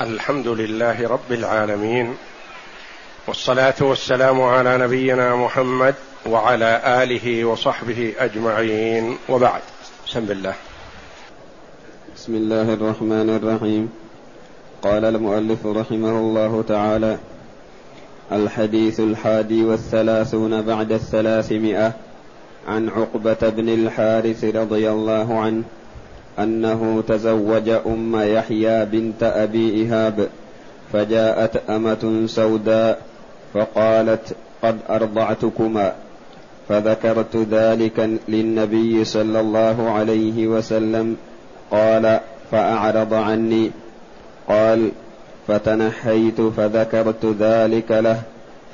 الحمد لله رب العالمين والصلاة والسلام على نبينا محمد وعلى آله وصحبه أجمعين. وبعد بسم الله. بسم الله الرحمن الرحيم. قال المؤلف رحمه الله تعالى الحديث الحادي والثلاثون بعد الثلاثمائة عن عقبة بن الحارث رضي الله عنه أنه تزوج أم يحيى بنت أبي ايهاب فجاءت أمة سوداء فقالت قد أرضعتكما فذكرت ذلك للنبي صلى الله عليه وسلم قال فأعرض عني. قال فتنحيت فذكرت ذلك له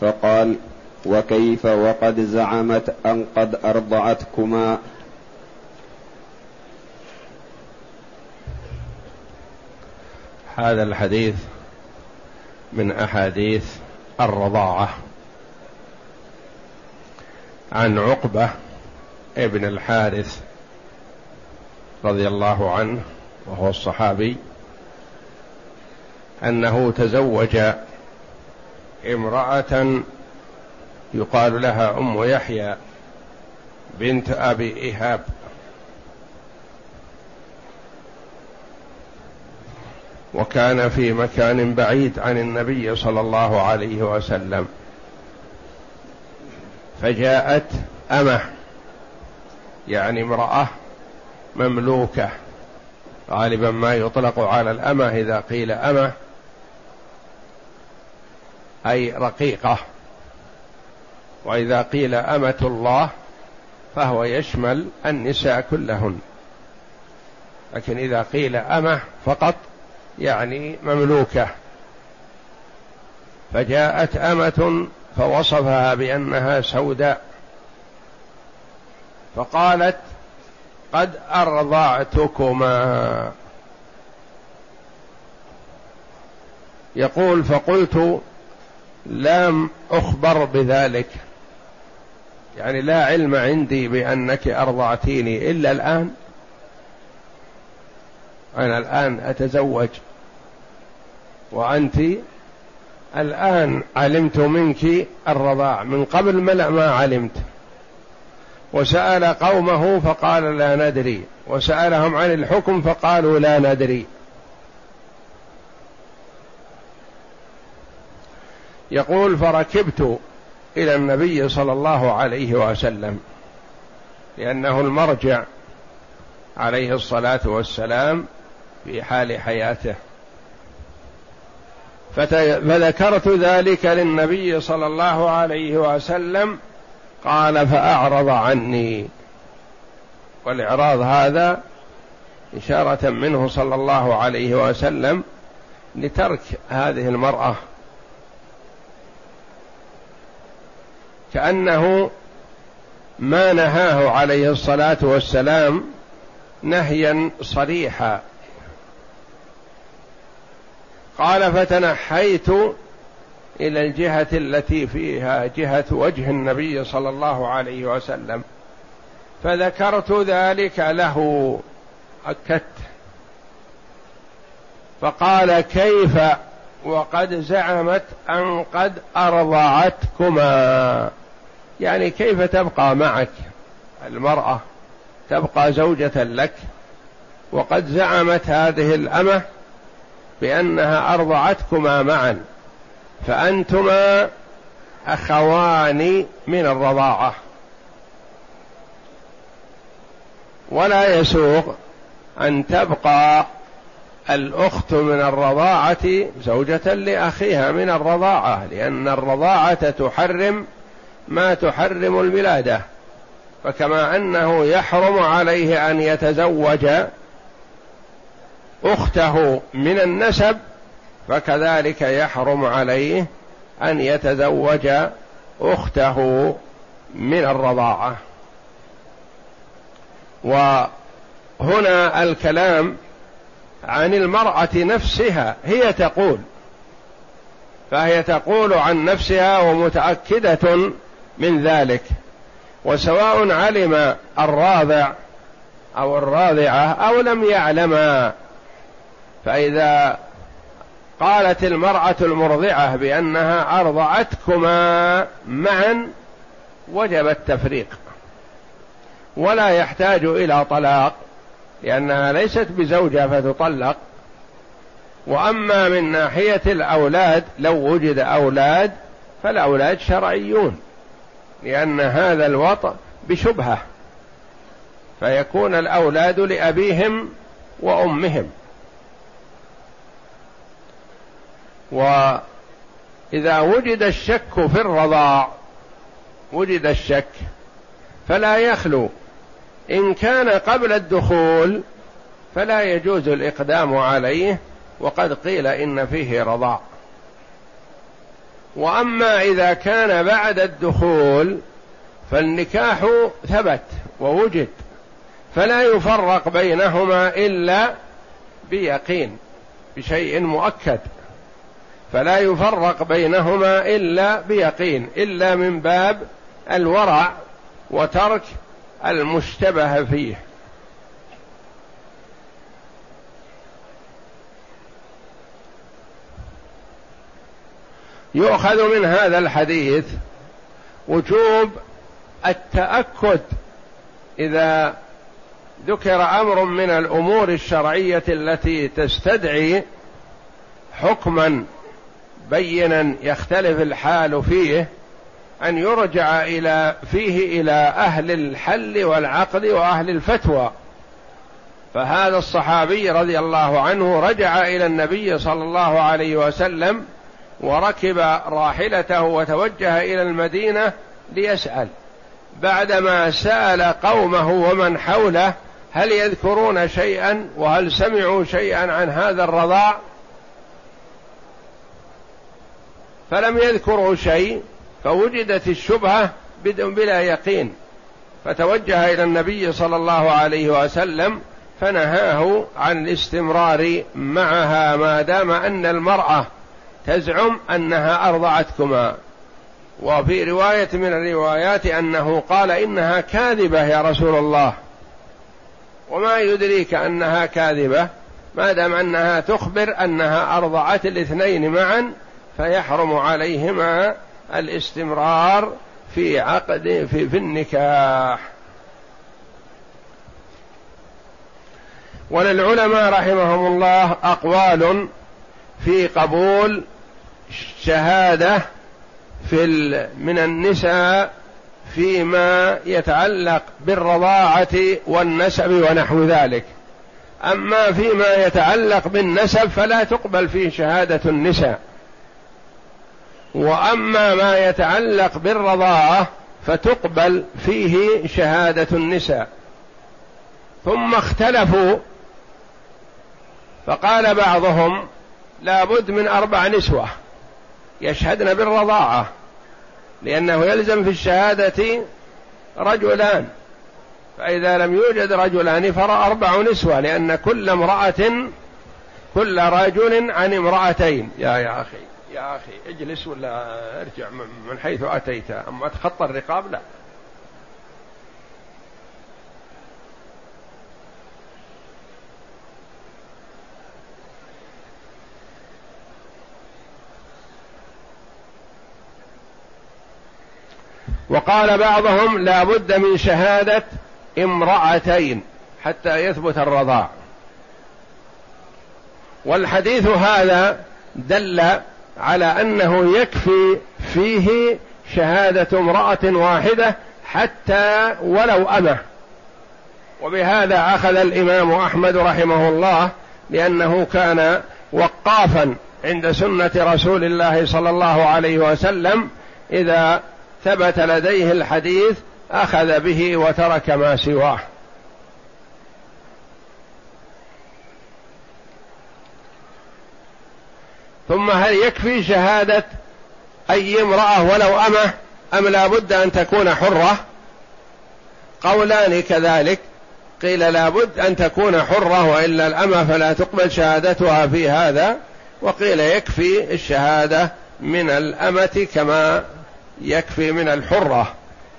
فقال وكيف وقد زعمت أن قد أرضعتكما؟ هذا الحديث من أحاديث الرضاعة عن عقبة ابن الحارث رضي الله عنه وهو الصحابي أنه تزوج امرأة يقال لها أم يحيى بنت أبي ايهاب وكان في مكان بعيد عن النبي صلى الله عليه وسلم. فجاءت أمة يعني امرأة مملوكة. غالبا ما يطلق على الأمة إذا قيل أمة أي رقيقة. وإذا قيل أمة الله فهو يشمل النساء كلهن. لكن إذا قيل أمة فقط يعني مملوكة. فجاءت أمة فوصفها بأنها سوداء. فقالت قد أرضعتكما. يقول فقلت لم أخبر بذلك. يعني لا علم عندي بأنك أرضعتيني إلا الآن. أنا الآن أتزوج. وأنت الآن علمت منك الرضاع. من قبل ما علمت. وسأل قومه فقال لا ندري. وسألهم عن الحكم فقالوا لا ندري. يقول فركبت إلى النبي صلى الله عليه وسلم. لأنه المرجع عليه الصلاة والسلام في حال حياته. فذكرت ذلك للنبي صلى الله عليه وسلم قال فأعرض عني. والإعراض هذا إشارة منه صلى الله عليه وسلم لترك هذه المرأة. كأنه ما نهاه عليه الصلاة والسلام نهيا صريحا. قال فتنحيت إلى الجهة التي فيها جهة وجه النبي صلى الله عليه وسلم. فذكرت ذلك له أكدت. فقال كيف؟ وقد زعمت أن قد أرضعتكما. يعني كيف تبقى معك؟ المرأة تبقى زوجة لك وقد زعمت هذه الأمة بأنها أرضعتكما معا فأنتما أخوان من الرضاعة. ولا يسوغ أن تبقى الأخت من الرضاعة زوجة لأخيها من الرضاعة لأن الرضاعة تحرم ما تحرم الولادة. فكما أنه يحرم عليه أن يتزوج أخته من النسب فكذلك يحرم عليه أن يتزوج أخته من الرضاعة. وهنا الكلام عن المرأة نفسها هي تقول فهي تقول عن نفسها ومتأكدة من ذلك. وسواء علم الراضع أو الراضعه أو لم يعلما فإذا قالت المرأة المرضعة بأنها أرضعتكما معا وجب التفريق. ولا يحتاج إلى طلاق لأنها ليست بزوجة فتطلق. وأما من ناحية الأولاد لو وجد أولاد فالأولاد شرعيون لأن هذا الوطء بشبهة. فيكون الأولاد لأبيهم وأمهم. وإذا وجد الشك في الرضاع وجد الشك فلا يخلو. إن كان قبل الدخول فلا يجوز الإقدام عليه وقد قيل إن فيه رضاع. وأما إذا كان بعد الدخول فالنكاح ثبت ووجد فلا يفرق بينهما إلا بيقين بشيء مؤكد. فلا يفرق بينهما إلا بيقين إلا من باب الورع وترك المشتبه فيه. يؤخذ من هذا الحديث وجوب التأكد إذا ذكر أمر من الأمور الشرعية التي تستدعي حكما بينا يختلف الحال فيه أن يرجع إلى فيه إلى أهل الحل والعقد وأهل الفتوى. فهذا الصحابي رضي الله عنه رجع إلى النبي صلى الله عليه وسلم وركب راحلته وتوجه إلى المدينة ليسأل. بعدما سأل قومه ومن حوله هل يذكرون شيئا وهل سمعوا شيئا عن هذا الرضاع؟ فلم يذكروا شيء فوجدت الشبهة بلا يقين. فتوجه إلى النبي صلى الله عليه وسلم فنهاه عن الاستمرار معها ما دام أن المرأة تزعم أنها أرضعتكما. وفي رواية من الروايات أنه قال إنها كاذبة يا رسول الله. وما يدريك أنها كاذبة ما دام أنها تخبر أنها أرضعت الاثنين معا فيحرم عليهما الاستمرار في عقد في, في النكاح. وللعلماء رحمهم الله أقوال في قبول شهادة في من النساء فيما يتعلق بالرضاعة والنسب ونحو ذلك. أما فيما يتعلق بالنسب فلا تقبل فيه شهادة النساء. وأما ما يتعلق بالرضاعة فتقبل فيه شهادة النساء. ثم اختلفوا فقال بعضهم لابد من أربع نسوة يشهدن بالرضاعة لأنه يلزم في الشهادة رجلان فإذا لم يوجد رجلان فأربع نسوة لأن كل امرأة كل رجل عن امرأتين. يا يا أخي. يا أخي اجلس ولا أرجع من حيث أتيت. أما تخطى الرقاب لا. وقال بعضهم لا بد من شهادة امرأتين حتى يثبت الرضاع. والحديث هذا دل على أنه يكفي فيه شهادة امرأة واحدة حتى ولو أمة. وبهذا أخذ الإمام أحمد رحمه الله لأنه كان وقافا عند سنة رسول الله صلى الله عليه وسلم إذا ثبت لديه الحديث أخذ به وترك ما سواه. ثم هل يكفي شهادة أي امرأة ولو أمة أم لا بد أن تكون حرة؟ قولان كذلك. قيل لا بد أن تكون حرة وإلا الأمة فلا تقبل شهادتها في هذا. وقيل يكفي الشهادة من الأمة كما يكفي من الحرة.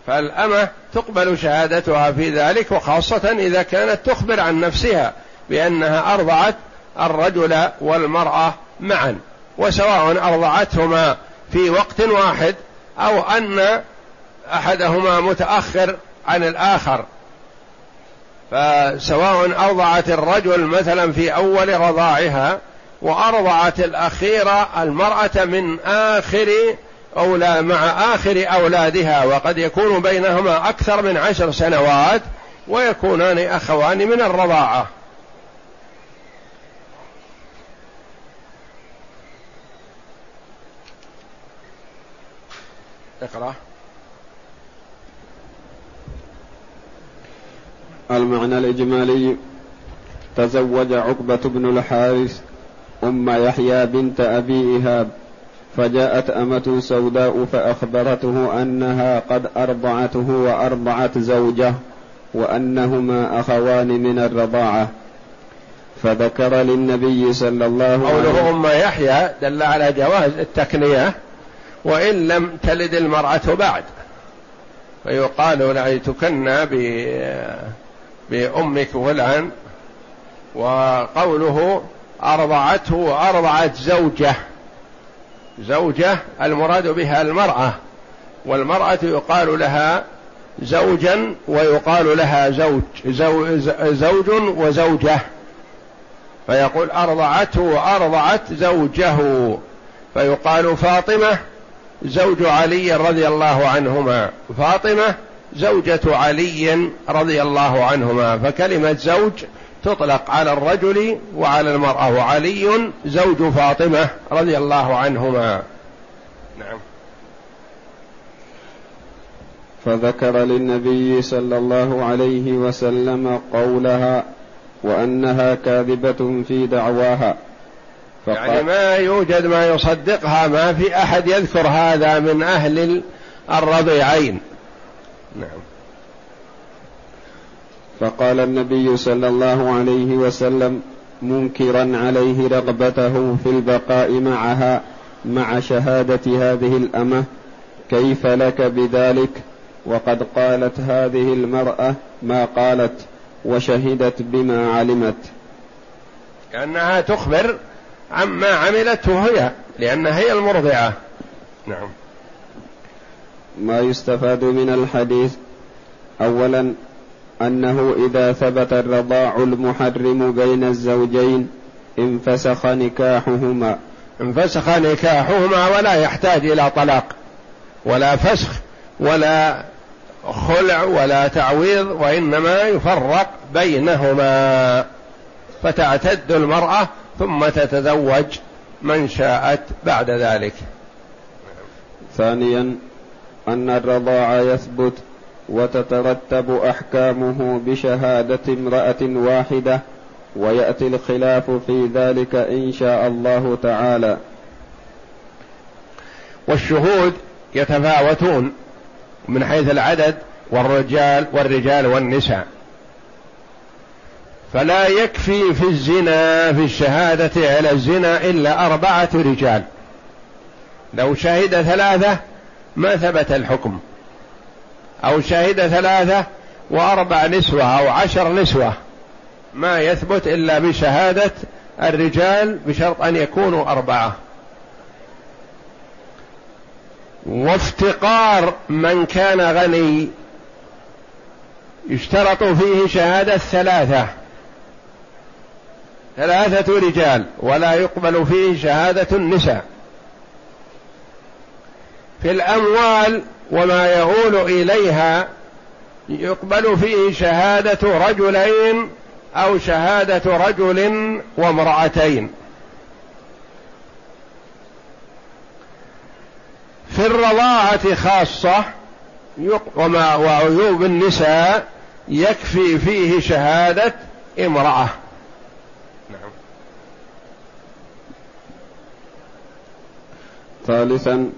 فالأمة تقبل شهادتها في ذلك وخاصة إذا كانت تخبر عن نفسها بأنها أرضعت الرجل والمرأة معا. وسواء أرضعتهما في وقت واحد أو أن أحدهما متأخر عن الآخر. فسواء أرضعت الرجل مثلا في أول رضاعها وأرضعت الأخيرة المرأة من آخر أولى مع آخر أولادها وقد يكون بينهما أكثر من عشر سنوات ويكونان أخوان من الرضاعة. اقرأ. المعنى الإجمالي تزوج عقبة بن الحارث أم يحيى بنت أبي إهاب فجاءت أمة سوداء فأخبرته أنها قد أرضعته وأرضعت زوجه وأنهما أخوان من الرضاعة. فذكر للنبي صلى الله عليه وسلم قوله أم يحيى دل على جواز التكنية. وإن لم تلد المرأة بعد. فيقال لها تكنى بأمك فلان وقوله أرضعته وأرضعت زوجة. زوجة المراد بها المرأة والمرأة يقال لها زوجا ويقال لها زوج زوج وزوجة. فيقول أرضعته وأرضعت زوجه. فيقال فاطمة زوج علي رضي الله عنهما. فاطمة زوجة علي رضي الله عنهما. فكلمة زوج تطلق على الرجل وعلى المرأة. وعلي زوج فاطمة رضي الله عنهما. نعم. فذكر للنبي صلى الله عليه وسلم قولها وأنها كاذبة في دعواها. يعني ما يوجد ما يصدقها ما في أحد يذكر هذا من أهل الرضيعين. نعم. فقال النبي صلى الله عليه وسلم منكرا عليه رغبته في البقاء معها مع شهادة هذه الأمة. كيف لك بذلك؟ وقد قالت هذه المرأة ما قالت وشهدت بما علمت. كأنها تخبر عما عملته هي لانها هي المرضعة. نعم. ما يستفاد من الحديث اولا أنه إذا ثبت الرضاع المحرم بين الزوجين انفسخ نكاحهما. انفسخ نكاحهما ولا يحتاج إلى طلاق ولا فسخ ولا خلع ولا تعويض وإنما يفرق بينهما. فتعتد المرأة ثم تتزوج من شاءت بعد ذلك. ثانيا أن الرضاع يثبت وتترتب أحكامه بشهادة امرأة واحدة ويأتي الخلاف في ذلك إن شاء الله تعالى. والشهود يتفاوتون من حيث العدد والرجال والرجال والنساء. فلا يكفي في الزنا في الشهادة على الزنا إلا أربعة رجال. لو شهد ثلاثة ما ثبت الحكم. أو شهد ثلاثة وأربع نسوة أو عشر نسوة ما يثبت إلا بشهادة الرجال بشرط أن يكونوا أربعة. وافتقار من كان غني يشترط فيه شهادة ثلاثة ثلاثة رجال ولا يقبل فيه شهادة النساء. في الأموال وما يؤول إليها يقبل فيه شهادة رجلين أو شهادة رجل وامرأتين. في الرضاعة خاصة وعيوب النساء يكفي فيه شهادة امرأة. ثالثا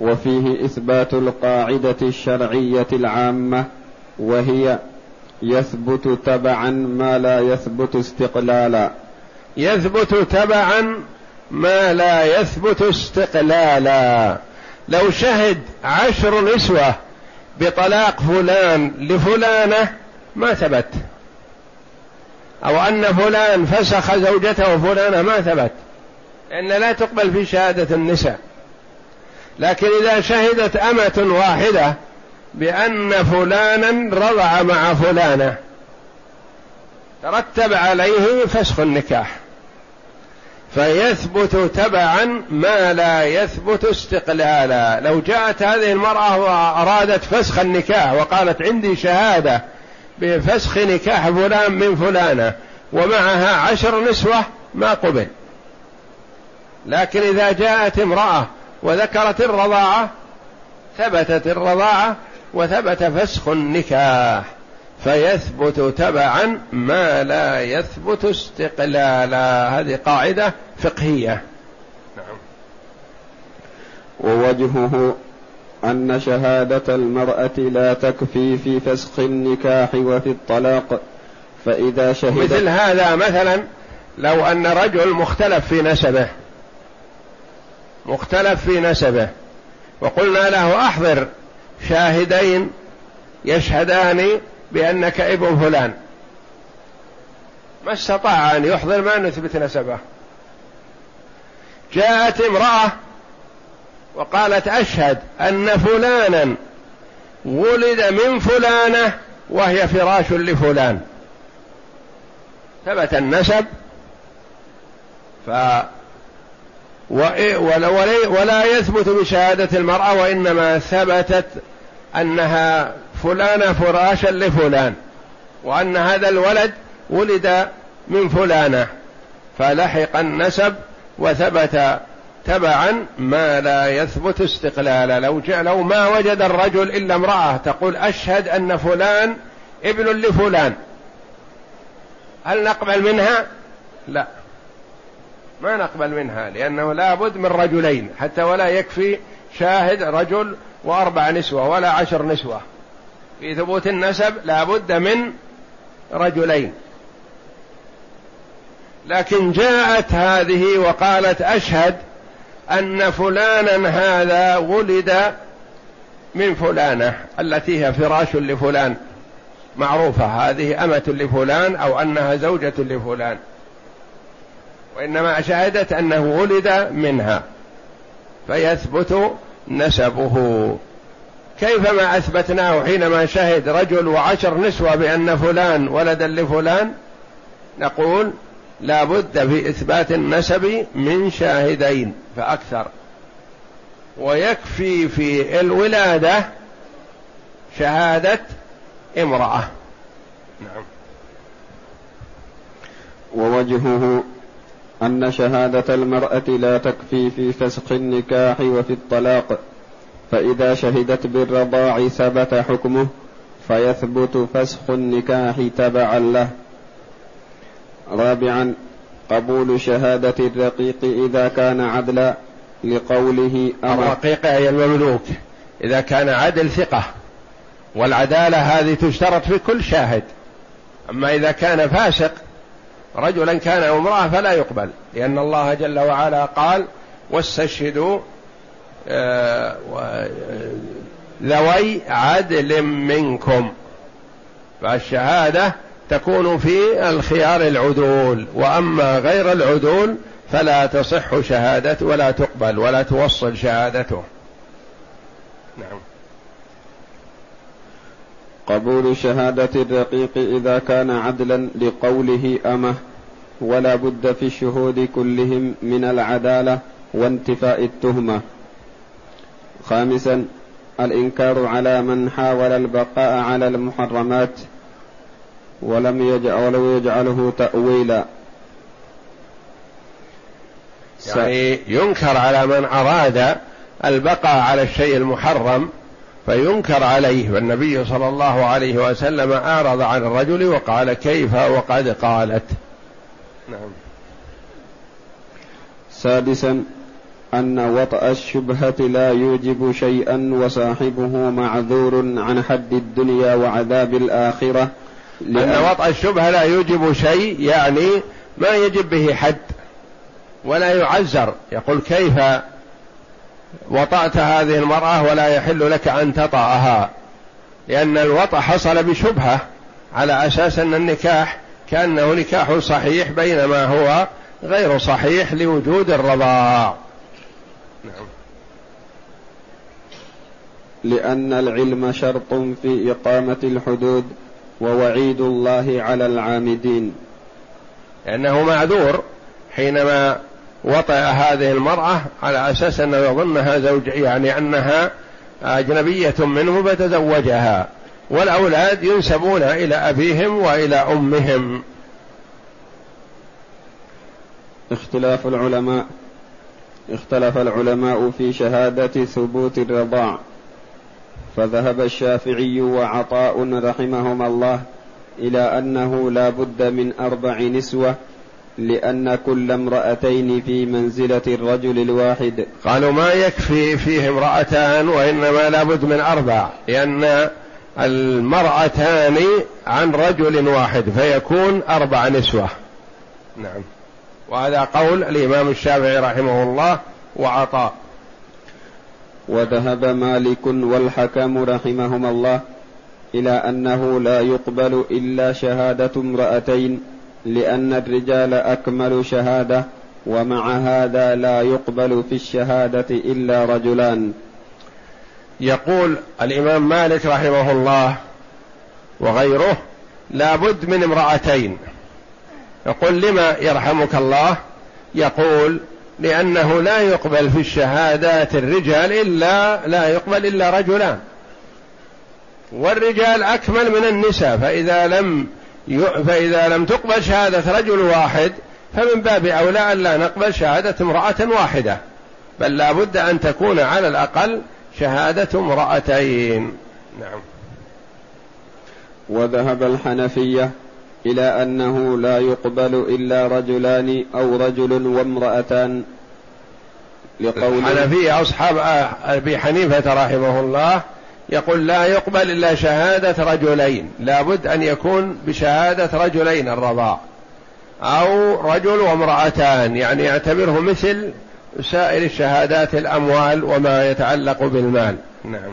وفيه إثبات القاعدة الشرعية العامة وهي يثبت تبعا ما لا يثبت استقلالا. يثبت تبعا ما لا يثبت استقلالا. لو شهد عشر نسوة بطلاق فلان لفلانة ما ثبت. أو أن فلان فسخ زوجته فلانة ما ثبت. لأن لا تقبل في شهادة النساء. لكن إذا شهدت أمة واحدة بأن فلانا رضع مع فلانة ترتب عليه فسخ النكاح. فيثبت تبعا ما لا يثبت استقلالا. لو جاءت هذه المرأة وأرادت فسخ النكاح وقالت عندي شهادة بفسخ نكاح فلان من فلانة ومعها عشر نسوة ما قبل. لكن إذا جاءت امرأة وذكرت الرضاعة ثبتت الرضاعة وثبت فسخ النكاح فيثبت تبعا ما لا يثبت استقلالا. هذه قاعدة فقهية. نعم. ووجهه أن شهادة المرأة لا تكفي في فسخ النكاح وفي الطلاق فإذا شهد مثل هذا مثلا لو أن رجل مختلف في نسبه مختلف في نسبه. وقلنا له أحضر شاهدين يشهدان بأنك ابن فلان. ما استطاع أن يحضر ما نثبت نسبه. جاءت امرأة وقالت أشهد أن فلانا ولد من فلانة وهي فراش لفلان. ثبت النسب ف ولا يثبت بشهادة المرأة وإنما ثبتت أنها فلانة فراشا لفلان وأن هذا الولد ولد من فلانة فلحق النسب وثبت تبعا ما لا يثبت استقلالا لو لو ما وجد الرجل إلا امرأة تقول أشهد أن فلان ابن لفلان هل نقبل منها؟ لا ما نقبل منها لأنه لا بد من رجلين حتى ولا يكفي شاهد رجل وأربع نسوة ولا عشر نسوة. في ثبوت النسب لا بد من رجلين. لكن جاءت هذه وقالت أشهد أن فلانا هذا ولد من فلانة التي هي فراش لفلان معروفة هذه أمة لفلان أو أنها زوجة لفلان. وإنما شهدت أنه ولد منها فيثبت نسبه. كيفما أثبتناه حينما شهد رجل وعشر نسوة بأن فلان ولدا لفلان؟ نقول لا بد في إثبات النسب من شاهدين فأكثر. ويكفي في الولادة شهادة امرأة. نعم ووجهه أن شهادة المرأة لا تكفي في فسخ النكاح وفي الطلاق فإذا شهدت بالرضاع ثبت حكمه فيثبت فسخ النكاح تبعا له. رابعا قبول شهادة الرقيق إذا كان عدلا لقوله الرقيق أي المملوك إذا كان عدل ثقة والعدالة هذه تشترط في كل شاهد. أما إذا كان فاسق رجلا كان أو امرأة فلا يقبل لأن الله جل وعلا قال واستشهدوا آه، ذوي عدل منكم. فالشهادة تكون في الخيار العدول وأما غير العدول فلا تصح شهادة ولا تقبل ولا توصل شهادته. نعم. قبول شهادة الرقيق إذا كان عدلا لقوله أمه ولا بد في الشهود كلهم من العدالة وانتفاء التهمة. خامسا الإنكار على من حاول البقاء على المحرمات ولم يجعل يجعله تأويلا. يعني ينكر على من أراد البقاء على الشيء المحرم فينكر عليه والنبي صلى الله عليه وسلم أعرض عن الرجل وقال كيف وقد قالت. نعم. سادسا أن وطأ الشبهة لا يوجب شيئا وصاحبه معذور عن حد الدنيا وعذاب الآخرة. لأن وطأ الشبهة لا يوجب شيء يعني ما يجب به حد ولا يعزر يقول كيف؟ وطأت هذه المرأة ولا يحل لك أن تطأها لأن الوطأ حصل بشبهة على أساس أن النكاح كأنه نكاح صحيح بينما هو غير صحيح لوجود الرضاع. نعم. لأن العلم شرط في إقامة الحدود ووعيد الله على العامدين. لأنه معذور حينما وطئ هذه المرأة على أساس أنه يظنها زوج يعني أنها أجنبية منه فتزوجها. والأولاد ينسبون إلى أبيهم وإلى أمهم. اختلاف العلماء اختلف العلماء في شهادة ثبوت الرضاع. فذهب الشافعي وعطاء رحمهما الله إلى أنه لا بد من أربع نسوة لأن كل امرأتين في منزلة الرجل الواحد. قالوا ما يكفي فيه امرأتان وإنما لابد من أربع لأن المرأتان عن رجل واحد فيكون أربع نسوة. نعم. وهذا قول الإمام الشافعي رحمه الله وعطاء. وذهب مالك والحكم رحمهما الله إلى أنه لا يقبل إلا شهادة امرأتين. لأن الرجال أكمل شهادة ومع هذا لا يقبل في الشهادة إلا رجلان. يقول الإمام مالك رحمه الله وغيره لابد من امرأتين. يقول لما يرحمك الله؟ يقول لأنه لا يقبل في الشهادات الرجال إلا لا يقبل إلا رجلان. والرجال أكمل من النساء فإذا لم فإذا لم تقبل شهادة رجل واحد فمن باب أولى أن لا نقبل شهادة امرأة واحدة بل لا بد أن تكون على الأقل شهادة امرأتين. نعم. وذهب الحنفية إلى أنه لا يقبل إلا رجلان أو رجل وامرأتان. لقول الحنفية أصحاب أبي حنيفة رحمه الله يقول لا يقبل إلا شهادة رجلين. لابد أن يكون بشهادة رجلين الرضاع. أو رجل وامرأتان. يعني يعتبره مثل سائر الشهادات الأموال وما يتعلق بالمال. نعم.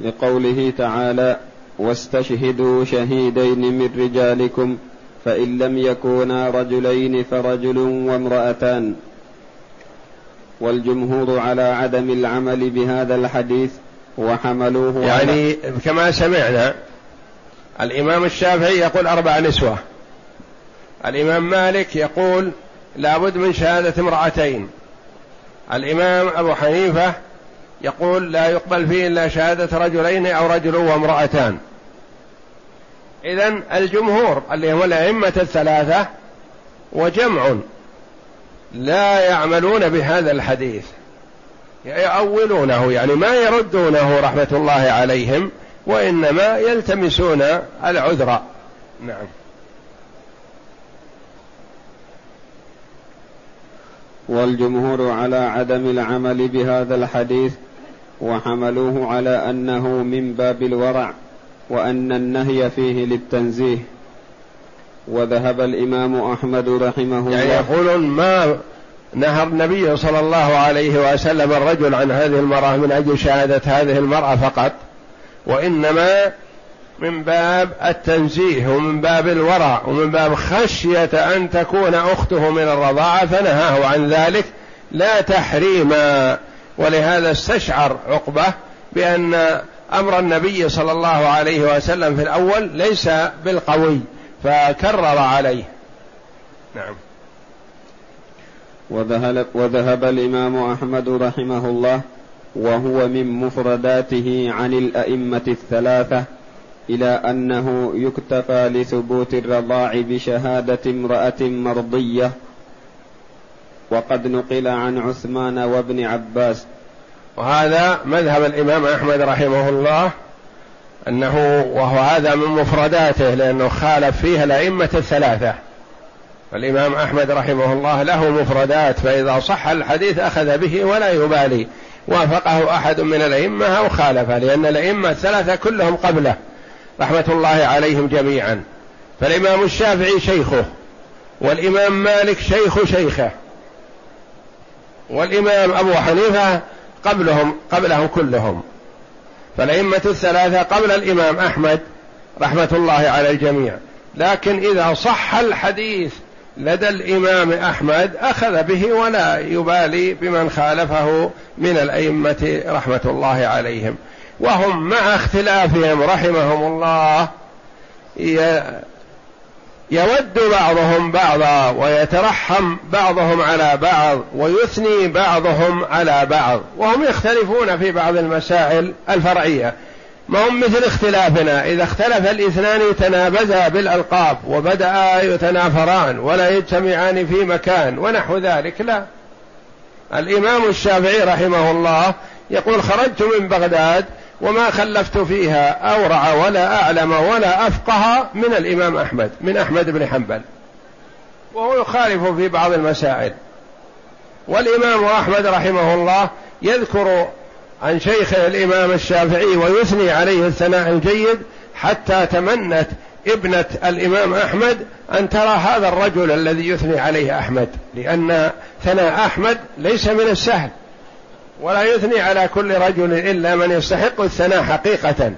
لقوله تعالى واستشهدوا شهيدين من رجالكم فإن لم يكونا رجلين فرجل وامرأتان. والجمهور على عدم العمل بهذا الحديث وحملوه يعني كما سمعنا الإمام الشافعي يقول أربع نسوة. الإمام مالك يقول لابد من شهادة امرأتين. الإمام أبو حنيفة يقول لا يقبل فيه إلا شهادة رجلين أو رجل وامرأتان. إذا الجمهور اللي هم الأئمة الثلاثة وجمع لا يعملون بهذا الحديث. يؤولونه يعني ما يردونه رحمة الله عليهم وإنما يلتمسون العذر. نعم. والجمهور على عدم العمل بهذا الحديث وحملوه على أنه من باب الورع وأن النهي فيه للتنزيه. وذهب الإمام أحمد رحمه الله. يعني يقولون ما نهى النبي صلى الله عليه وسلم الرجل عن هذه المرأة من أجل شهادة هذه المرأة فقط وإنما من باب التنزيه ومن باب الورع ومن باب خشية أن تكون أخته من الرضاعة فنهاه عن ذلك لا تحريما. ولهذا استشعر عقبة بأن أمر النبي صلى الله عليه وسلم في الأول ليس بالقوي. فكرر عليه. نعم. وذهب, وذهب الإمام أحمد رحمه الله وهو من مفرداته عن الأئمة الثلاثة إلى أنه يكتفى لثبوت الرضاع بشهادة امرأة مرضية. وقد نقل عن عثمان وابن عباس. وهذا مذهب الإمام أحمد رحمه الله أنه وهو هذا من مفرداته لأنه خالف فيها الأئمة الثلاثة. الإمام أحمد رحمه الله له مفردات فإذا صح الحديث أخذ به ولا يبالي. وافقه أحد من الأئمة أو خالفه لأن الأئمة الثلاثة كلهم قبله. رحمة الله عليهم جميعا. فالإمام الشافعي شيخه والإمام مالك شيخ شيخه. والإمام أبو حنيفة قبلهم قبلهم كلهم. فالأئمة الثلاثة قبل الإمام أحمد رحمة الله على الجميع. لكن إذا صح الحديث لدى الإمام أحمد أخذ به ولا يبالي بمن خالفه من الأئمة رحمة الله عليهم. وهم مع اختلافهم رحمهم الله يود بعضهم بعضا ويترحم بعضهم على بعض ويثني بعضهم على بعض وهم يختلفون في بعض المسائل الفرعية. ما هم مثل اختلافنا؟ إذا اختلف الاثنان يتنابزا بالألقاب وبدأ يتنافران ولا يجتمعان في مكان ونحو ذلك. لا. الإمام الشافعي رحمه الله يقول خرجت من بغداد وما خلفت فيها أورع ولا أعلم ولا أفقه من الإمام أحمد من أحمد بن حنبل. وهو يخالف في بعض المسائل. والإمام أحمد رحمه الله يذكر عن شيخه الإمام الشافعي ويثني عليه الثناء الجيد حتى تمنت ابنة الإمام أحمد أن ترى هذا الرجل الذي يثني عليه أحمد لأن ثناء أحمد ليس من السهل. ولا يثني على كل رجل إلا من يستحق الثناء حقيقة.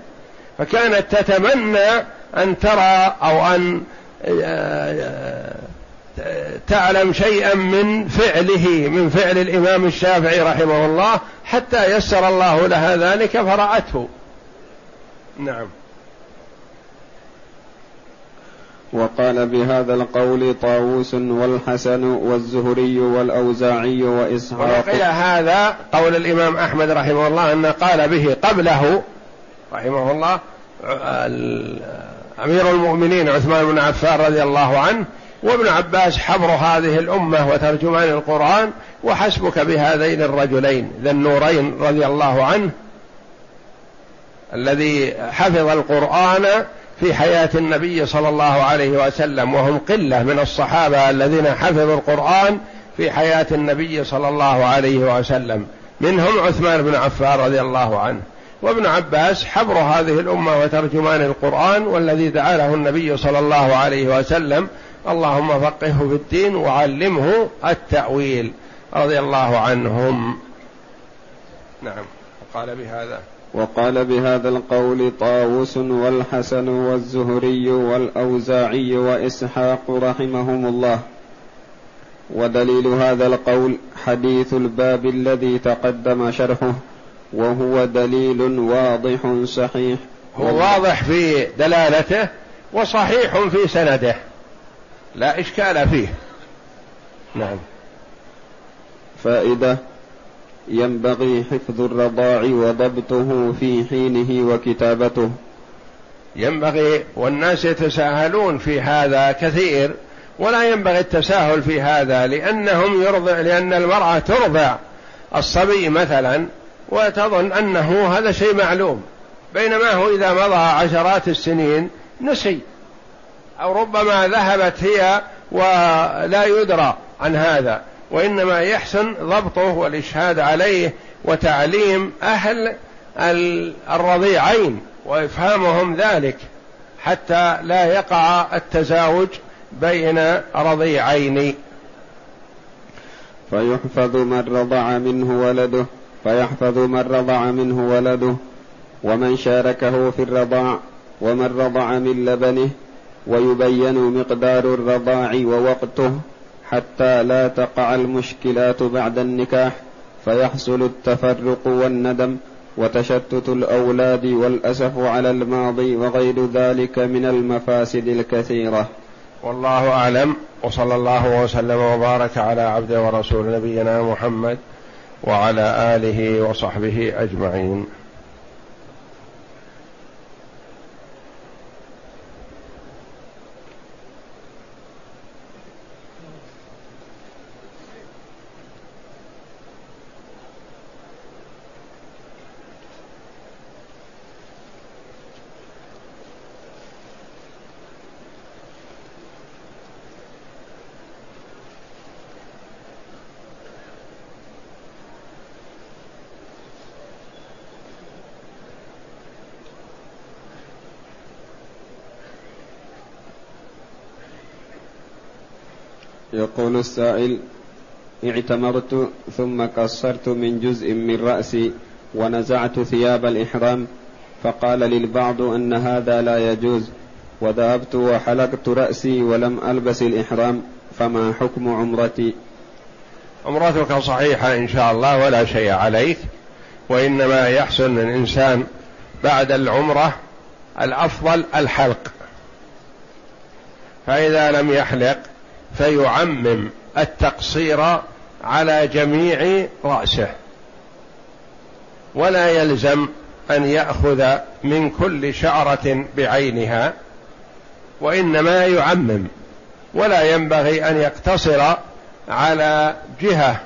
فكانت تتمنى أن ترى أو أن آه، تعلم شيئا من فعله من فعل الإمام الشافعي رحمه الله حتى يسر الله لها ذلك فرأته. نعم. وقال بهذا القول طاووس والحسن والزهري والأوزاعي وإسحاق. وقيل هذا قول الإمام أحمد رحمه الله أن قال به قبله رحمه الله أمير المؤمنين عثمان بن عفان رضي الله عنه وابن عباس حبر هذه الأمة وترجمان القرآن وحسبك بهذين الرجلين ذا النورين رضي الله عنه الذي حفظ القرآن في حياة النبي صلى الله عليه وسلم وهم قلة من الصحابة الذين حفظوا القرآن في حياة النبي صلى الله عليه وسلم. منهم عثمان بن عفان رضي الله عنه. وابن عباس حبر هذه الأمة وترجمان القرآن والذي دعا له النبي صلى الله عليه وسلم. اللهم فقهه في الدين وعلمه التأويل. رضي الله عنهم. نعم. قال بهذا. وقال بهذا القول طاووس والحسن والزهري والأوزاعي وإسحاق رحمهم الله. ودليل هذا القول حديث الباب الذي تقدم شرحه وهو دليل واضح صحيح. هو واضح في دلالته وصحيح في سنده. لا إشكال فيه. نعم. فائدة ينبغي حفظ الرضاع وضبطه في حينه وكتابته. ينبغي والناس يتساهلون في هذا كثير ولا ينبغي التساهل في هذا لأنهم يرضع لأن المرأة ترضع الصبي مثلا وتظن أنه هذا شيء معلوم. بينما هو إذا مضى عشرات السنين نسي أو ربما ذهبت هي ولا يدرى عن هذا. وإنما يحسن ضبطه والإشهاد عليه وتعليم أهل الرضيعين وإفهامهم ذلك حتى لا يقع التزاوج بين رضيعين. فيحفظ من رضع منه ولده فيحفظ من رضع منه ولده ومن شاركه في الرضاع ومن رضع من لبنه ويبين مقدار الرضاع ووقته. حتى لا تقع المشكلات بعد النكاح فيحصل التفرق والندم وتشتت الأولاد والأسف على الماضي وغير ذلك من المفاسد الكثيرة. والله أعلم وصلى الله وسلم وبارك على عبده ورسول نبينا محمد وعلى آله وصحبه أجمعين. يقول السائل اعتمرت ثم قصرت من جزء من رأسي ونزعت ثياب الإحرام فقال للبعض أن هذا لا يجوز وذهبت وحلقت رأسي ولم ألبس الإحرام فما حكم عمرتي؟ عمرتك صحيحة إن شاء الله ولا شيء عليك وإنما يحسن الإنسان بعد العمرة الأفضل الحلق. فإذا لم يحلق فيعمم التقصير على جميع رأسه. ولا يلزم أن يأخذ من كل شعرة بعينها وإنما يعمم ولا ينبغي أن يقتصر على جهة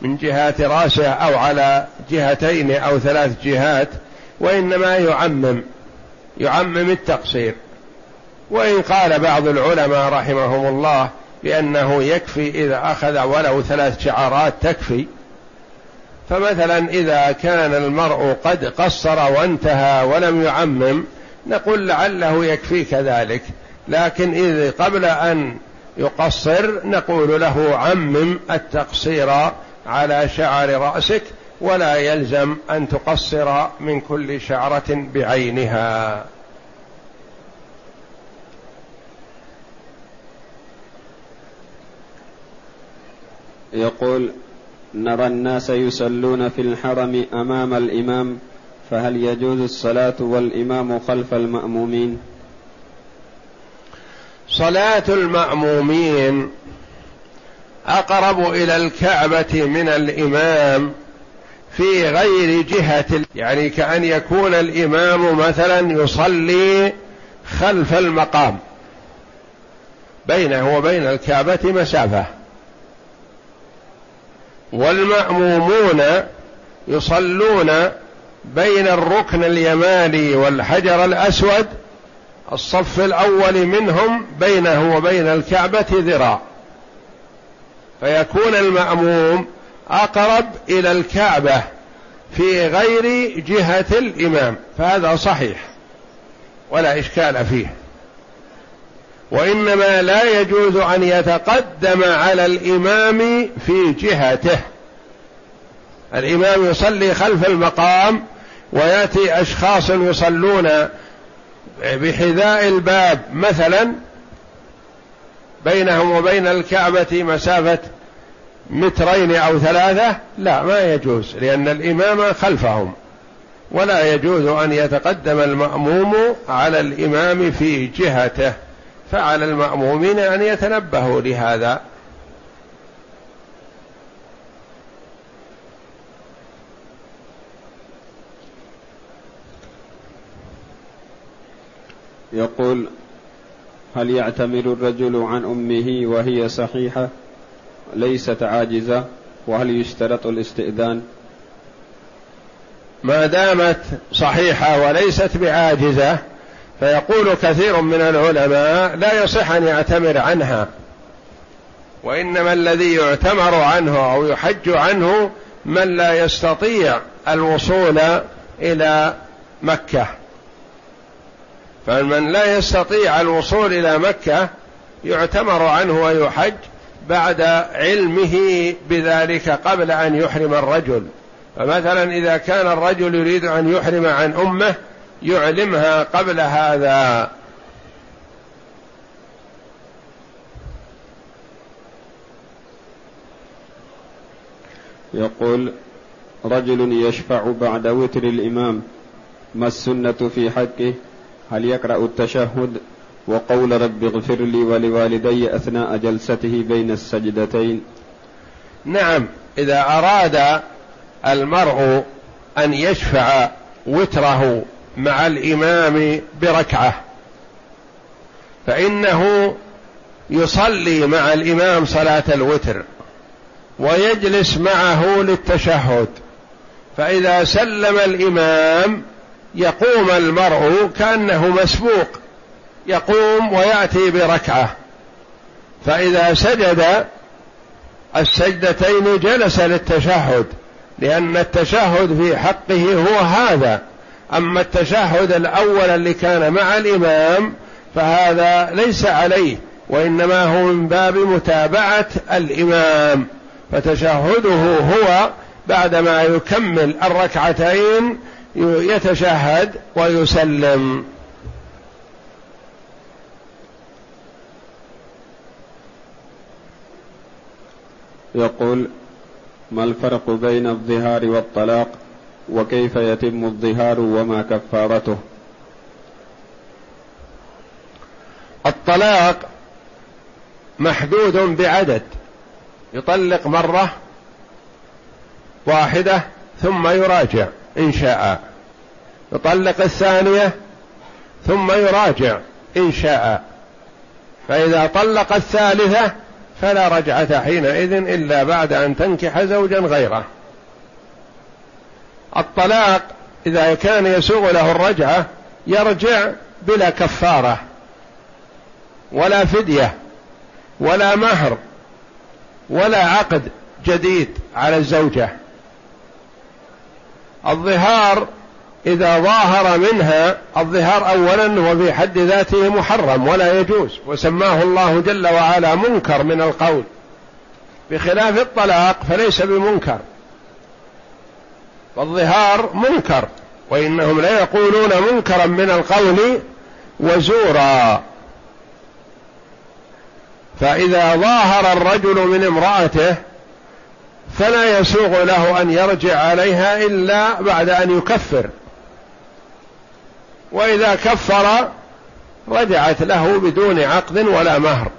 من جهات رأسه أو على جهتين أو ثلاث جهات وإنما يعمم يعمم التقصير. وإن قال بعض العلماء رحمهم الله بأنه يكفي إذا أخذ ولو ثلاث شعرات تكفي. فمثلا إذا كان المرء قد قصر وانتهى ولم يعمم نقول لعله يكفي كذلك. لكن إذ قبل أن يقصر نقول له عمم التقصير على شعر رأسك ولا يلزم أن تقصر من كل شعرة بعينها. يقول نرى الناس يصلون في الحرم أمام الإمام فهل يجوز الصلاة والإمام خلف المأمومين؟ صلاة المأمومين أقرب إلى الكعبة من الإمام في غير جهة يعني كأن يكون الإمام مثلا يصلي خلف المقام بينه وبين الكعبة مسافة. والمأمومون يصلون بين الركن اليماني والحجر الأسود الصف الأول منهم بينه وبين الكعبة ذراع. فيكون المأموم أقرب إلى الكعبة في غير جهة الإمام فهذا صحيح ولا إشكال فيه. وإنما لا يجوز أن يتقدم على الإمام في جهته. الإمام يصلي خلف المقام ويأتي أشخاص يصلون بحذاء الباب مثلا بينهم وبين الكعبة مسافة مترين أو ثلاثة لا ما يجوز لأن الإمام خلفهم. ولا يجوز أن يتقدم المأموم على الإمام في جهته. فعلى المأمومين أن يتنبهوا لهذا. يقول هل يعتمر الرجل عن أمه وهي صحيحة؟ ليست عاجزة. وهل يشترط الاستئذان؟ ما دامت صحيحة وليست بعاجزة فيقول كثير من العلماء لا يصح أن يعتمر عنها وإنما الذي يعتمر عنه أو يحج عنه من لا يستطيع الوصول إلى مكة. فمن لا يستطيع الوصول إلى مكة يعتمر عنه ويحج بعد علمه بذلك قبل أن يحرم الرجل. فمثلا إذا كان الرجل يريد أن يحرم عن أمه يعلمها قبل هذا. يقول رجل يشفع بعد وتر الإمام ما السنة في حقه؟ هل يقرأ التشهد؟ وقول رب اغفر لي ولوالدي أثناء جلسته بين السجدتين. نعم إذا أراد المرء أن يشفع وتره مع الإمام بركعة. فإنه يصلي مع الإمام صلاة الوتر ويجلس معه للتشهد. فإذا سلم الإمام يقوم المرء كأنه مسبوق يقوم ويأتي بركعة. فإذا سجد السجدتين جلس للتشهد لأن التشهد في حقه هو هذا. أما التشهد الأول اللي كان مع الإمام فهذا ليس عليه وإنما هو من باب متابعة الإمام فتشهده هو بعدما يكمل الركعتين يتشهد ويسلم. يقول ما الفرق بين الظهار والطلاق؟ وكيف يتم الظهار وما كفارته. الطلاق محدود بعدد يطلق مرة واحدة ثم يراجع إن شاء. يطلق الثانية ثم يراجع إن شاء. فإذا طلق الثالثة فلا رجعة حينئذ إلا بعد أن تنكح زوجا غيره. الطلاق إذا كان يسوغ له الرجعة يرجع بلا كفارة ولا فدية ولا مهر ولا عقد جديد على الزوجة. الظهار إذا ظاهر منها الظهار أولا هو في حد ذاته محرم ولا يجوز وسماه الله جل وعلا منكر من القول. بخلاف الطلاق فليس بمنكر. فالظهار منكر وإنهم لا يقولون منكرا من القول وزورا. فإذا ظاهر الرجل من امرأته فلا يسوغ له أن يرجع عليها إلا بعد أن يكفر. وإذا كفر رجعت له بدون عقد ولا مهر.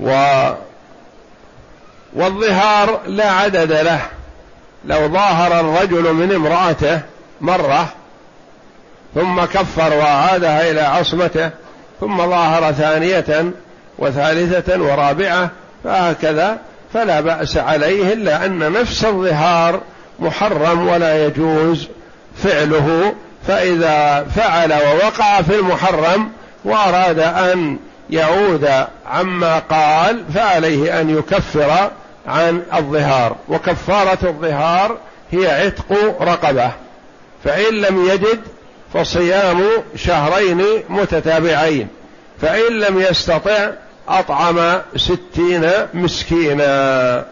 و والظهار لا عدد له. لو ظاهر الرجل من امرأته مرة ثم كفر وعادها إلى عصمته ثم ظاهر ثانية وثالثة ورابعة فهكذا فلا بأس عليه إلا أن نفس الظهار محرم ولا يجوز فعله فإذا فعل ووقع في المحرم وأراد أن يعود عما قال فعليه أن يكفر عن الظهار وكفارة الظهار هي عتق رقبة فإن لم يجد فصيام شهرين متتابعين فإن لم يستطع أطعم ستين مسكينا.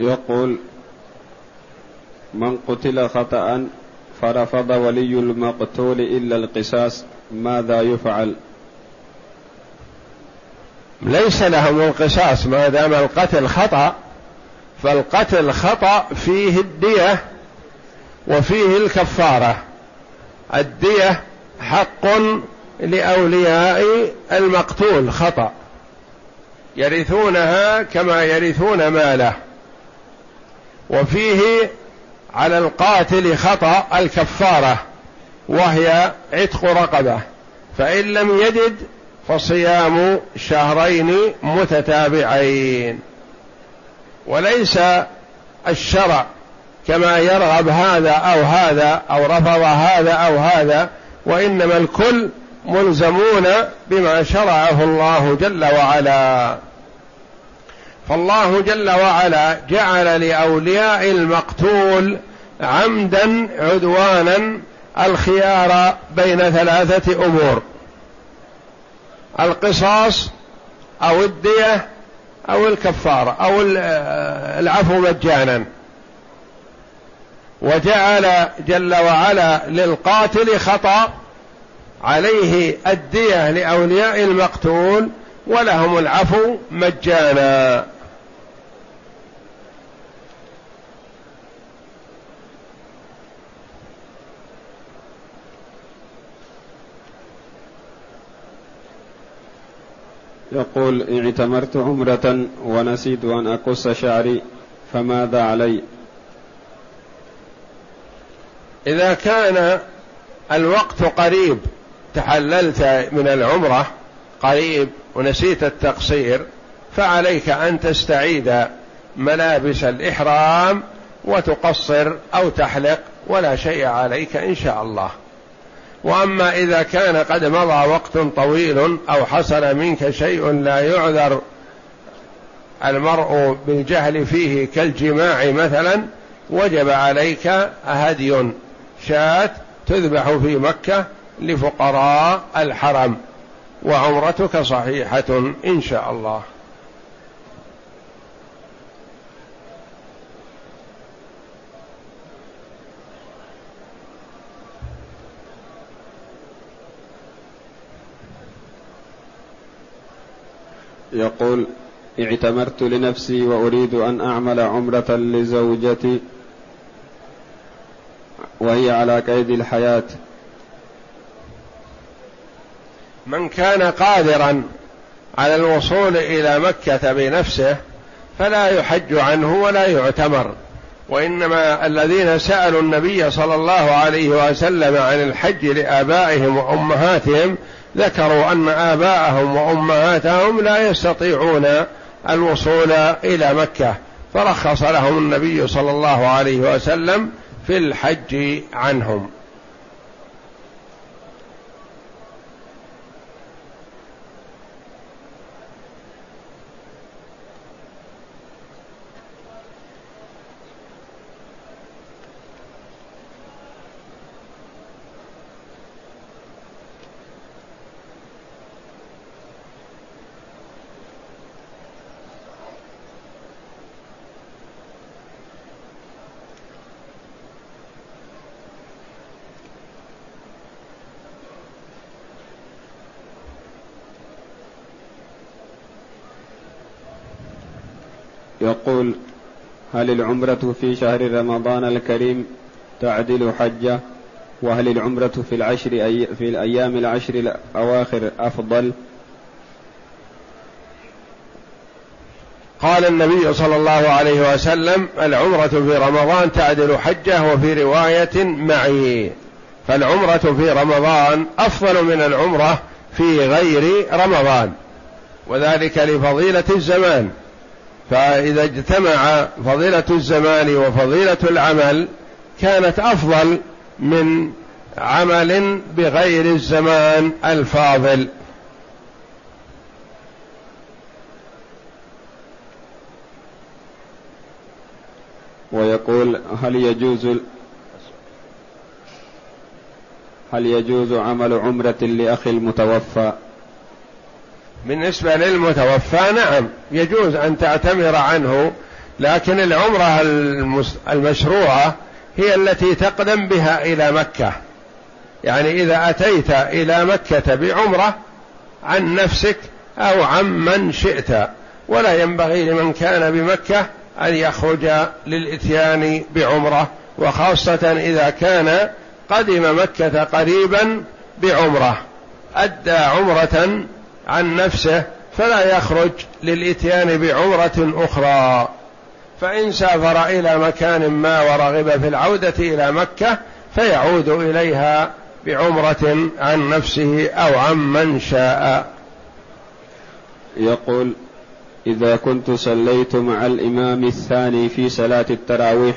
يقول من قتل خطأ فرفض ولي المقتول إلا القصاص ماذا يفعل؟ ليس لهم القصاص ما دام القتل خطأ فالقتل خطأ فيه الدية وفيه الكفارة. الدية حق لأولياء المقتول خطأ. يرثونها كما يرثون ماله. وفيه على القاتل خطأ الكفارة وهي عتق رقبة. فإن لم يجد فصيام شهرين متتابعين. وليس الشرع كما يرغب هذا أو هذا أو رفض هذا أو هذا وإنما الكل ملزمون بما شرعه الله جل وعلا. فالله جل وعلا جعل لأولياء المقتول عمدا عدوانا الخيار بين ثلاثة أمور. القصاص أو الدية أو الكفارة أو العفو مجانا. وجعل جل وعلا للقاتل خطأ عليه الدية لأولياء المقتول ولهم العفو مجانا. يقول اعتمرت عمرة ونسيت أن أقص شعري فماذا علي؟ إذا كان الوقت قريب تحللت من العمرة قريب ونسيت التقصير فعليك أن تستعيد ملابس الإحرام وتقصر أو تحلق ولا شيء عليك إن شاء الله. وأما إذا كان قد مضى وقت طويل أو حصل منك شيء لا يعذر المرء بالجهل فيه كالجماع مثلا وجب عليك هدي شاة تذبح في مكة لفقراء الحرم. وعمرتك صحيحة إن شاء الله. يقول اعتمرت لنفسي وأريد أن أعمل عمرة لزوجتي وهي على قيد الحياة. من كان قادرا على الوصول إلى مكة بنفسه فلا يحج عنه ولا يعتمر. وإنما الذين سألوا النبي صلى الله عليه وسلم عن الحج لآبائهم وأمهاتهم ذكروا أن آباءهم وأمهاتهم لا يستطيعون الوصول إلى مكة. فرخص لهم النبي صلى الله عليه وسلم في الحج عنهم. يقول هل العمرة في شهر رمضان الكريم تعدل حجة؟ وهل العمرة في العشر أي في الأيام العشر الأواخر أفضل؟ قال النبي صلى الله عليه وسلم العمرة في رمضان تعدل حجة وفي رواية معي. فالعمرة في رمضان أفضل من العمرة في غير رمضان. وذلك لفضيلة الزمان. فإذا اجتمع فضيلة الزمان وفضيلة العمل كانت أفضل من عمل بغير الزمان الفاضل. ويقول هل يجوز هل يجوز عمل عمرة لأخي المتوفى؟ بالنسبة للمتوفى نعم يجوز أن تعتمر عنه لكن العمرة المشروعة هي التي تقدم بها إلى مكة. يعني إذا أتيت إلى مكة بعمرة عن نفسك أو عن من شئت ولا ينبغي لمن كان بمكة أن يخرج للإتيان بعمرة وخاصة إذا كان قدم مكة قريبا بعمرة. أدى عمرة عن نفسه فلا يخرج للإتيان بعمرة أخرى. فإن سافر إلى مكان ما ورغب في العودة إلى مكة فيعود إليها بعمرة عن نفسه أو عن من شاء. يقول إذا كنت صليت مع الإمام الثاني في صلاة التراويح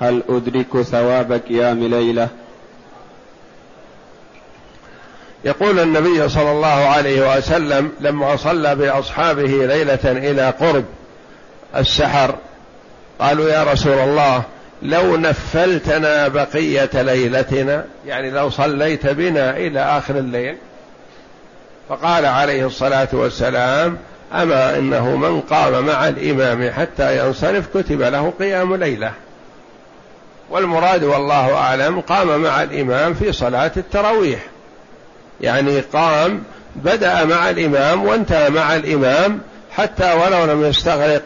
هل أدرك ثواب قيام ليله يقول النبي صلى الله عليه وسلم لما صلى بأصحابه ليلة إلى قرب السحر قالوا يا رسول الله لو نفلتنا بقية ليلتنا يعني لو صليت بنا إلى آخر الليل. فقال عليه الصلاة والسلام أما إنه من قام مع الإمام حتى ينصرف كتب له قيام ليلة. والمراد والله أعلم قام مع الإمام في صلاة التراويح. يعني قام بدأ مع الإمام وانتهى مع الإمام حتى ولو لم يستغرق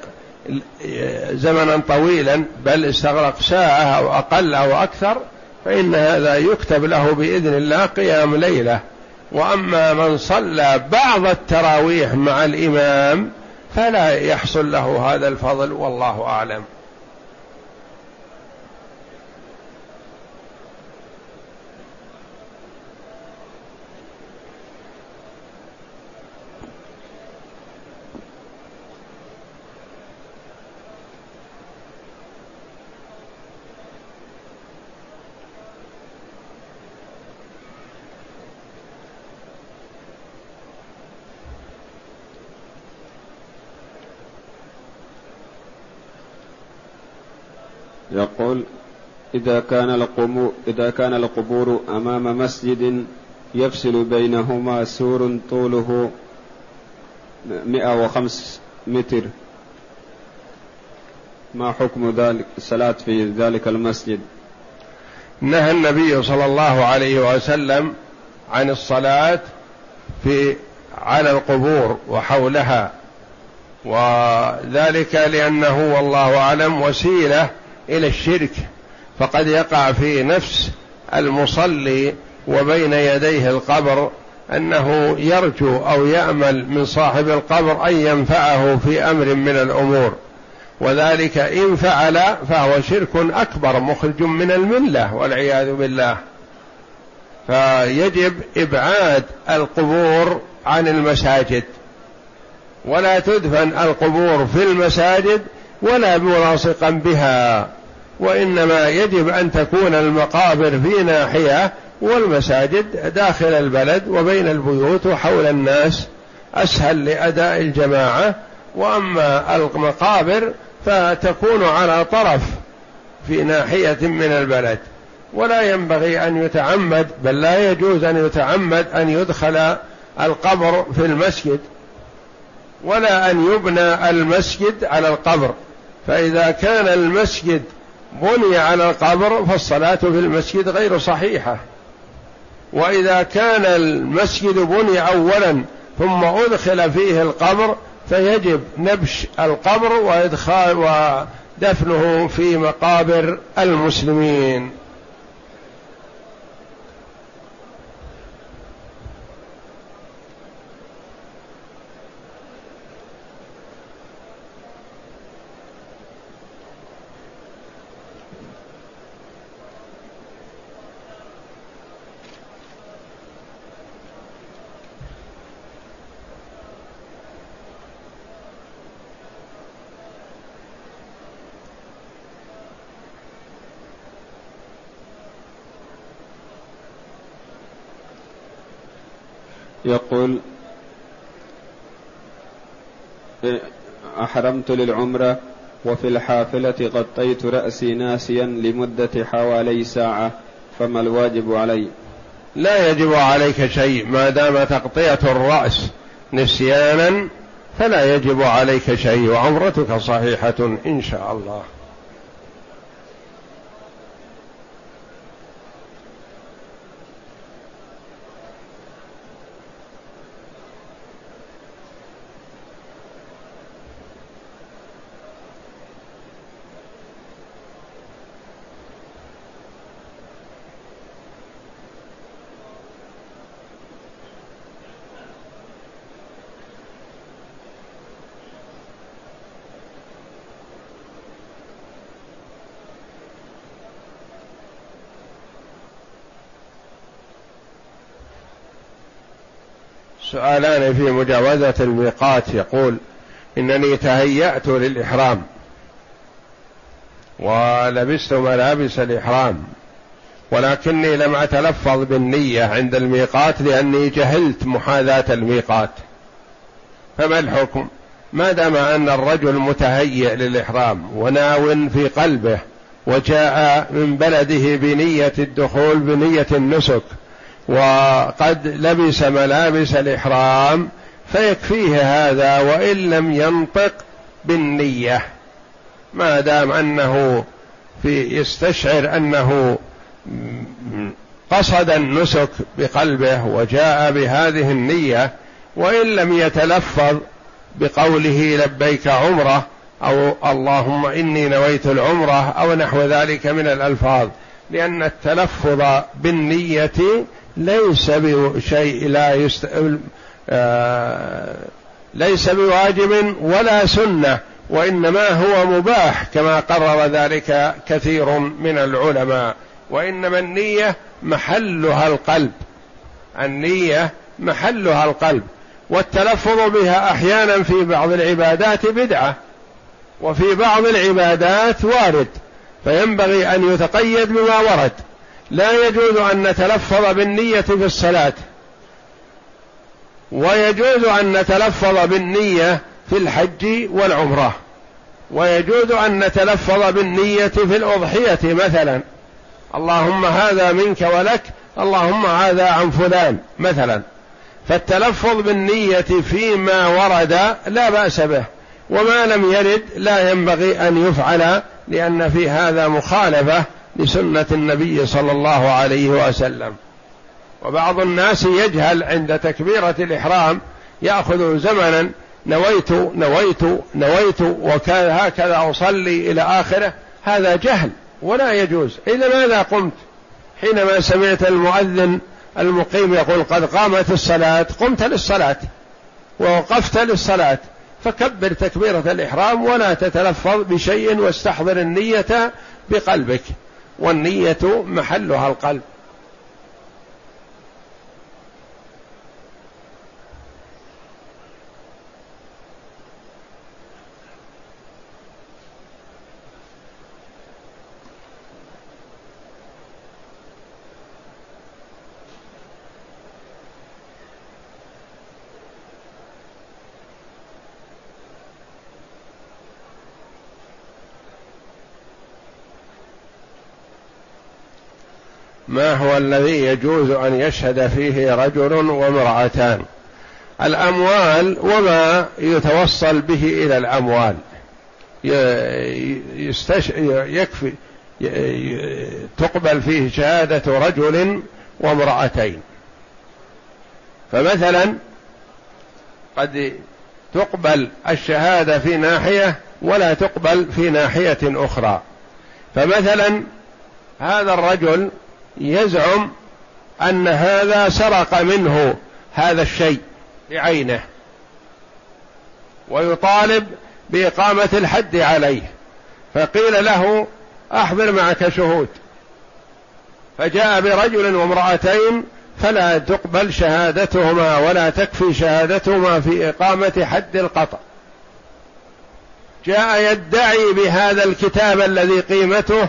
زمنا طويلا بل استغرق ساعة أو أقل أو أكثر فإن هذا يكتب له بإذن الله قيام ليلة. وأما من صلى بعض التراويح مع الإمام فلا يحصل له هذا الفضل والله أعلم. يقول إذا كان القبور إذا كان القبور أمام مسجد يفصل بينهما سور طوله مئة وخمس متر. ما حكم ذلك الصلاة في ذلك المسجد؟ نهى النبي صلى الله عليه وسلم عن الصلاة في على القبور وحولها وذلك لأنه والله أعلم وسيلة إلى الشرك فقد يقع في نفس المصلي وبين يديه القبر أنه يرجو أو يأمل من صاحب القبر أن ينفعه في أمر من الأمور. وذلك إن فعل فهو شرك أكبر مخرج من الملة والعياذ بالله. فيجب إبعاد القبور عن المساجد. ولا تدفن القبور في المساجد ولا ملاصقا بها وإنما يجب أن تكون المقابر في ناحية والمساجد داخل البلد وبين البيوت وحول الناس أسهل لأداء الجماعة. وأما المقابر فتكون على طرف في ناحية من البلد. ولا ينبغي أن يتعمد بل لا يجوز أن يتعمد أن يدخل القبر في المسجد ولا أن يبنى المسجد على القبر. فإذا كان المسجد بني على القبر فالصلاة في المسجد غير صحيحة. وإذا كان المسجد بني اولا ثم أدخل فيه القبر فيجب نبش القبر وإدخال ودفنه في مقابر المسلمين. يقول أحرمت للعمرة وفي الحافلة غطيت رأسي ناسيا لمدة حوالي ساعة فما الواجب علي؟ لا يجب عليك شيء ما دام تغطية الرأس نسيانا فلا يجب عليك شيء وعمرتك صحيحة إن شاء الله. سؤالان في مجاوزة الميقات يقول إنني تهيأت للإحرام ولبست ملابس الإحرام ولكني لم أتلفظ بالنية عند الميقات لأني جهلت محاذاة الميقات. فما الحكم؟ ما دام أن الرجل متهيئ للإحرام وناو في قلبه وجاء من بلده بنية الدخول بنية النسك وقد لبس ملابس الإحرام فيكفيه هذا وإن لم ينطق بالنية. ما دام أنه في يستشعر أنه قصد النسك بقلبه وجاء بهذه النية وإن لم يتلفظ بقوله لبيك عمرة أو اللهم إني نويت العمرة أو نحو ذلك من الألفاظ لأن التلفظ بالنية ليس بشيء لا يست... آه... ليس بواجب ولا سنة وإنما هو مباح كما قرر ذلك كثير من العلماء. وإنما النية محلها القلب. النية محلها القلب. والتلفظ بها أحيانا في بعض العبادات بدعة وفي بعض العبادات وارد. فينبغي أن يتقيد بما ورد. لا يجوز أن نتلفظ بالنية في الصلاة. ويجوز أن نتلفظ بالنية في الحج والعمرة. ويجوز أن نتلفظ بالنية في الأضحية مثلا. اللهم هذا منك ولك اللهم هذا عن فلان مثلا. فالتلفظ بالنية فيما ورد لا بأس به. وما لم يرد لا ينبغي أن يفعل لأن في هذا مخالفة لسنة النبي صلى الله عليه وسلم. وبعض الناس يجهل عند تكبيرة الإحرام يأخذ زمنا نويت نويت نويت وكان هكذا أصلي إلى آخره. هذا جهل ولا يجوز. إلى ماذا قمت؟ حينما سمعت المؤذن المقيم يقول قد قامت الصلاة قمت للصلاة ووقفت للصلاة. فكبر تكبيرة الإحرام ولا تتلفظ بشيء واستحضر النية بقلبك. والنية محلها القلب. ما هو الذي يجوز أن يشهد فيه رجل وامرأتان؟ الأموال وما يتوصل به إلى الأموال. يستش... يكفي تقبل فيه شهادة رجل وامرأتين. فمثلا قد تقبل الشهادة في ناحية ولا تقبل في ناحية أخرى. فمثلا هذا الرجل يزعم أن هذا سرق منه هذا الشيء بعينه ويطالب بإقامة الحد عليه. فقيل له أحضر معك شهود. فجاء برجل وامرأتين فلا تقبل شهادتهما ولا تكفي شهادتهما في إقامة حد القطع. جاء يدعي بهذا الكتاب الذي قيمته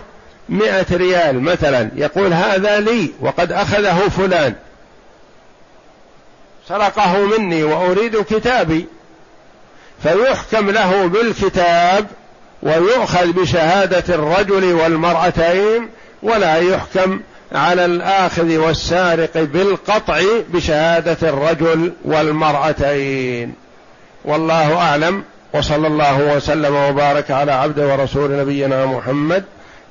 مئة ريال مثلا يقول هذا لي وقد أخذه فلان. سرقه مني وأريد كتابي. فيحكم له بالكتاب ويؤخذ بشهادة الرجل والمرأتين ولا يحكم على الآخذ والسارق بالقطع بشهادة الرجل والمرأتين. والله أعلم. وصلى الله وسلم وبارك على عبد ورسول نبينا محمد